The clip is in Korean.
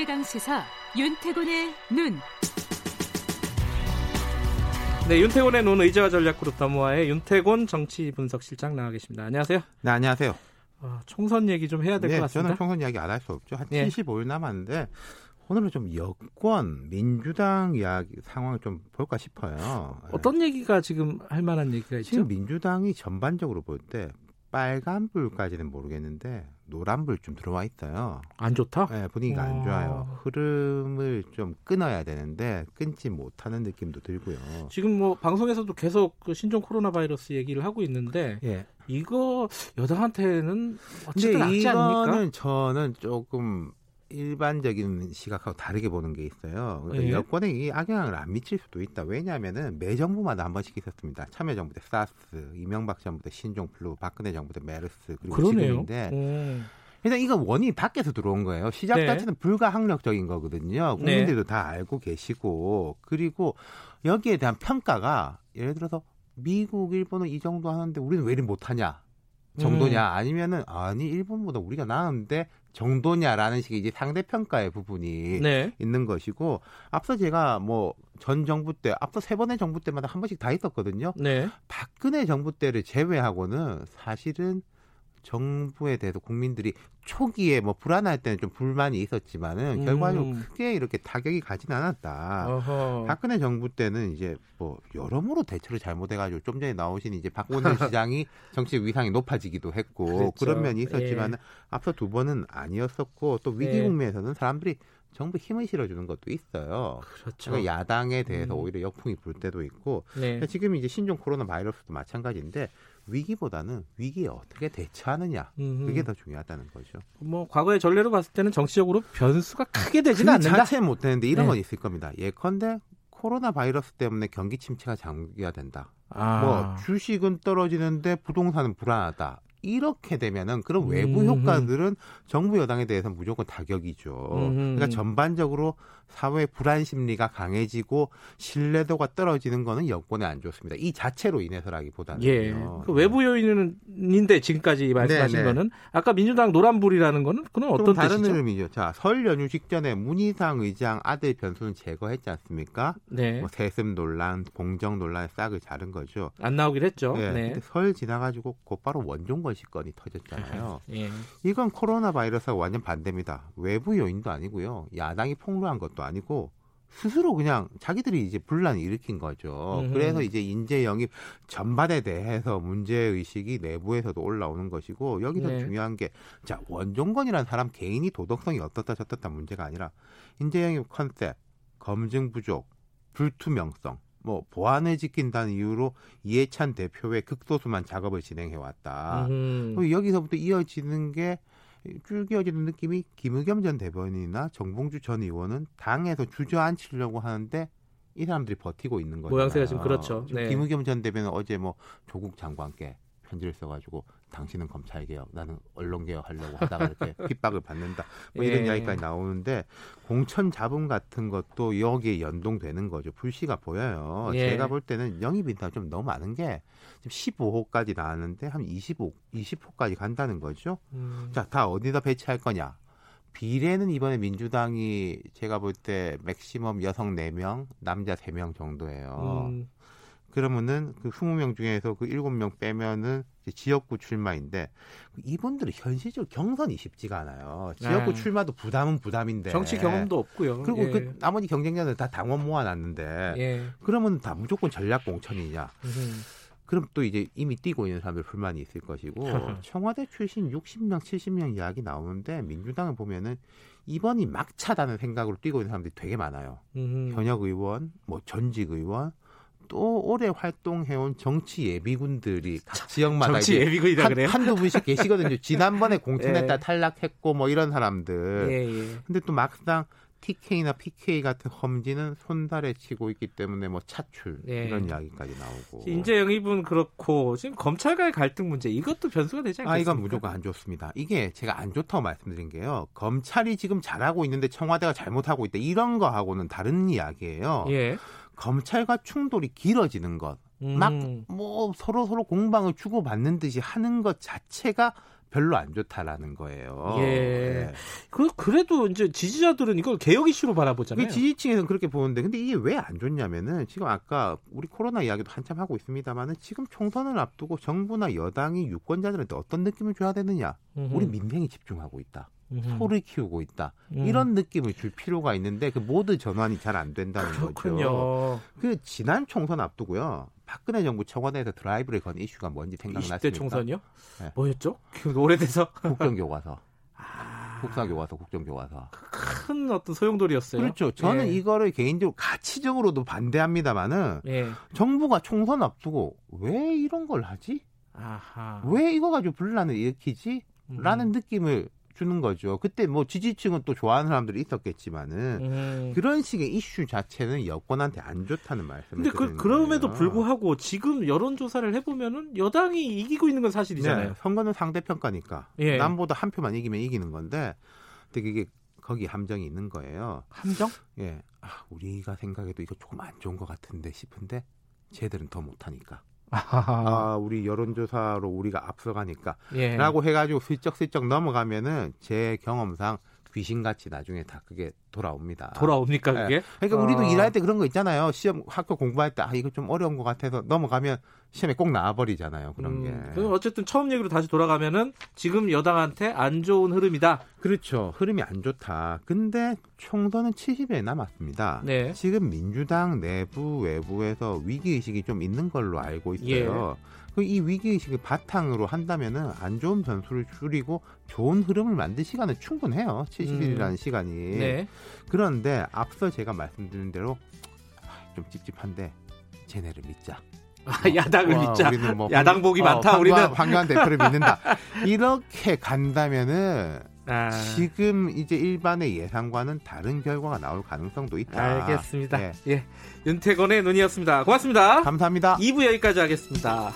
최강 시사 윤태곤의 눈. 네, 윤태곤의 눈 의제와 전략 그룹 더모아의 윤태곤 정치 분석 실장 나와 계십니다. 안녕하세요. 네, 안녕하세요. 어, 총선 얘기 좀 해야 될것 네, 같습니다. 저는 총선 이야기 안 할 수 없죠. 한 예. 75일 남았는데 오늘은 좀 여권, 민주당 이야기 상황을 좀 볼까 싶어요. 어떤 얘기가 지금 할 만한 얘기가 있죠? 지금 민주당이 전반적으로 볼 때 빨간불까지는 모르겠는데 노란불 좀 들어와 있어요. 안 좋다? 네, 분위기가 안 어. 좋아요. 흐름을 좀 끊어야 되는데 끊지 못하는 느낌도 들고요. 지금 뭐 방송에서도 계속 그 신종 코로나 바이러스 얘기를 하고 있는데 예. 이거 여당한테는 어쨌든 악재 아닙니까? 이거는 저는 조금 일반적인 시각하고 다르게 보는 게 있어요. 그러니까 예. 여권에 이 악영향을 안 미칠 수도 있다. 왜냐하면은 매 정부마다 한 번씩 있었습니다. 참여정부 때 사스, 이명박 정부 때 신종플루, 박근혜 정부 때 메르스 그리고 그러네요. 지금인데 오. 일단 이건 원인이 밖에서 들어온 거예요. 시작 네. 자체는 불가항력적인 거거든요. 국민들도 다 알고 계시고 그리고 여기에 대한 평가가 예를 들어서 미국, 일본은 이 정도 하는데 우리는 왜 이리 못하냐 정도냐 음. 아니면은 아니 일본보다 우리가 나은데 정도냐라는 식의 이제 상대 평가의 부분이 네. 있는 것이고 앞서 제가 뭐 전 정부 때 앞서 세 번의 정부 때마다 한 번씩 다 있었거든요. 네. 박근혜 정부 때를 제외하고는 사실은 정부에 대해서 국민들이 초기에 뭐 불안할 때는 좀 불만이 있었지만은 음. 결과적으로 크게 이렇게 타격이 가진 않았다. 어허. 박근혜 정부 때는 이제 뭐 여러모로 대처를 잘못해가지고 좀 전에 나오신 이제 박원순 시장이 정치적 위상이 높아지기도 했고 그랬죠. 그런 면이 있었지만은 앞서 두 번은 아니었었고 또 위기 예. 국면에서는 사람들이 정부 힘을 실어주는 것도 있어요. 그렇죠. 그러니까 야당에 대해서 음. 오히려 역풍이 불 때도 있고 네. 지금 이제 신종 코로나 바이러스도 마찬가지인데 위기보다는 위기에 어떻게 대처하느냐 음흠. 그게 더 중요하다는 거죠. 뭐 과거의 전례로 봤을 때는 정치적으로 변수가 크게 그 되지는 않는다. 자체는 못 되는데 이런 네. 건 있을 겁니다. 예컨대 코로나 바이러스 때문에 경기 침체가 장기화된다. 아. 뭐 주식은 떨어지는데 부동산은 불안하다. 이렇게 되면은 그런 외부 음. 효과들은 정부 여당에 대해서 무조건 타격이죠. 음. 그러니까 전반적으로 사회 불안 심리가 강해지고 신뢰도가 떨어지는 거는 여권에 안 좋습니다. 이 자체로 인해서라기보다는 예. 그 외부 요인인데 지금까지 말씀하신 네, 네. 거는 아까 민주당 노란불이라는 거는 그건 좀 어떤 다른 뜻이죠? 의미죠. 자, 설 연휴 직전에 문희상 의장 아들 변수는 제거했지 않습니까? 네. 뭐 세습 논란, 공정 논란에 싹을 자른 거죠. 안 나오긴 했죠. 예, 네. 근데 설 지나가지고 곧바로 원종 건 식건이 터졌잖아요. 예. 이건 코로나 바이러스와 완전 반대입니다. 외부 요인도 아니고요. 야당이 폭로한 것도 아니고 스스로 그냥 자기들이 이제 분란을 일으킨 거죠. 음흠. 그래서 이제 인재 영입 전반에 대해서 문제 의식이 내부에서도 올라오는 것이고 여기서 네. 중요한 게 자 원종건이라는 사람 개인이 도덕성이 어떻다 저떻다 문제가 아니라 인재 영입 컨셉, 검증 부족, 불투명성. 뭐 보안을 지킨다는 이유로 이해찬 대표의 극소수만 작업을 진행해 왔다. 음. 여기서부터 이어지는 게 쭉 이어지는 느낌이 김의겸 전 대변인이나 정봉주 전 의원은 당에서 주저앉히려고 하는데 이 사람들이 버티고 있는 거죠. 모양새가 지금 그렇죠. 네. 김의겸 전 대변인 어제 뭐 조국 장관께 편지를 써가지고 당신은 검찰 개혁, 나는 언론 개혁 하려고 하다가 이렇게 핍박을 받는다. 뭐 이런 예. 이야기까지 나오는데 공천 자본 같은 것도 여기에 연동되는 거죠. 불씨가 보여요. 예. 제가 볼 때는 영입 인사가 좀 너무 많은 게 지금 15호까지 나왔는데 한 25, 20호까지 간다는 거죠. 음. 자, 다 어디다 배치할 거냐? 비례는 이번에 민주당이 제가 볼 때 맥시멈 여성 4명, 남자 3명 정도예요. 음. 그러면은 그 20명 중에서 그 7명 빼면은 지역구 출마인데 이분들은 현실적으로 경선이 쉽지가 않아요. 지역구 네. 출마도 부담은 부담인데. 정치 경험도 없고요. 그리고 예. 그 나머지 경쟁자들 다 당원 모아놨는데 예. 그러면 다 무조건 전략 공천이냐? 음. 그럼 또 이제 이미 뛰고 있는 사람들 불만이 있을 것이고 청와대 출신 60명, 70명 이야기 나오는데 민주당을 보면은 이번이 막차다는 생각으로 뛰고 있는 사람들이 되게 많아요. 음. 현역 의원, 뭐 전직 의원, 또 오래 활동해온 정치 예비군들이 각 지역마다 정치 이제 예비군이라 한, 그래요? 한두 분씩 계시거든요. 지난번에 공천했다 예. 탈락했고 뭐 이런 사람들. 예, 예. 근데 또 막상 TK나 PK 같은 험지는 손살에 치고 있기 때문에 뭐 차출 예. 이런 이야기까지 나오고. 인재 영입은 그렇고 지금 검찰과의 갈등 문제 이것도 변수가 되지 않겠습니까? 아, 이건 무조건 안 좋습니다. 이게 제가 안 좋다고 말씀드린 게요. 검찰이 지금 잘하고 있는데 청와대가 잘못하고 있다. 이런 거하고는 다른 이야기예요. 예. 검찰과 충돌이 길어지는 것. 음. 막뭐 서로 서로 공방을 주고받는 듯이 하는 것 자체가 별로 안 좋다라는 거예요. 예. 예. 그 그래도 이제 지지자들은 이걸 개혁 이슈로 바라보잖아요. 그 지지층에서는 그렇게 보는데 근데 이게 왜 안 좋냐면은 지금 아까 우리 코로나 이야기도 한참 하고 있습니다만은 지금 총선을 앞두고 정부나 여당이 유권자들한테 어떤 느낌을 줘야 되느냐? 음흠. 우리 민생에 집중하고 있다. 음흠. 소를 키우고 있다. 음. 이런 느낌을 줄 필요가 있는데 그 모드 전환이 잘 안 된다는 거죠. 그렇군요. 그 지난 총선 앞두고요. 박근혜 정부 청와대에서 드라이브를 건 이슈가 뭔지 생각나십니까? 20대 총선이요? 네. 뭐였죠? 그 오래돼서 국정교과서. 아, 국사교과서, 국정교과서. 큰 어떤 소용돌이였어요. 그렇죠. 저는 예. 이거를 개인적으로 가치적으로도 반대합니다만은 예. 정부가 총선 앞두고 왜 이런 걸 하지? 아하. 왜 이거 가지고 분란을 일으키지? 음. 라는 느낌을 주는 거죠. 그때 뭐 지지층은 또 좋아하는 사람들이 있었겠지만은 음. 그런 식의 이슈 자체는 여권한테 안 좋다는 말씀을 근데 그, 그럼에도. 불구하고 지금 여론 조사를 해보면은 여당이 이기고 있는 건 사실이잖아요. 네, 선거는 상대 평가니까 예. 남보다 한 표만 이기면 이기는 건데 근데 그게 거기 함정이 있는 거예요. 함정? 예, 아, 우리가 생각해도 이거 조금 안 좋은 것 같은데 싶은데 쟤들은 더 못하니까. 아, 우리 여론조사로 우리가 앞서가니까. 예. 라고 해가지고 슬쩍슬쩍 넘어가면은 제 경험상 귀신같이 나중에 다 그게 돌아옵니다. 돌아옵니까 예. 그게? 그러니까 우리도 어. 일할 때 그런 거 있잖아요. 시험 학교 공부할 때 아 이거 좀 어려운 것 같아서 넘어가면 시험에 꼭 나와버리잖아요. 그런 음, 게. 그럼 어쨌든 처음 얘기로 다시 돌아가면은 지금 여당한테 안 좋은 흐름이다. 그렇죠. 흐름이 안 좋다. 근데 총선은 70일 남았습니다. 네. 지금 민주당 내부 외부에서 위기 의식이 좀 있는 걸로 알고 있어요. 예. 그이 위기 의식을 바탕으로 한다면은 안 좋은 변수를 줄이고 좋은 흐름을 만들 시간은 충분해요. 70일이라는 시간이. 네. 그런데 앞서 제가 말씀드린 대로 아, 좀 찝찝한데 쟤네를 믿자. 아, 야당을 와, 믿자. 우리는 뭐 야당 복이 어, 많다. 황교안- 우리는. 황교안 대표를 믿는다. 이렇게 간다면은 아, 지금 이제 일반의 예상과는 다른 결과가 나올 가능성도 있다. 알겠습니다. 예. 예. 윤태건의 눈이었습니다. 고맙습니다. 감사합니다. 2부 여기까지 하겠습니다.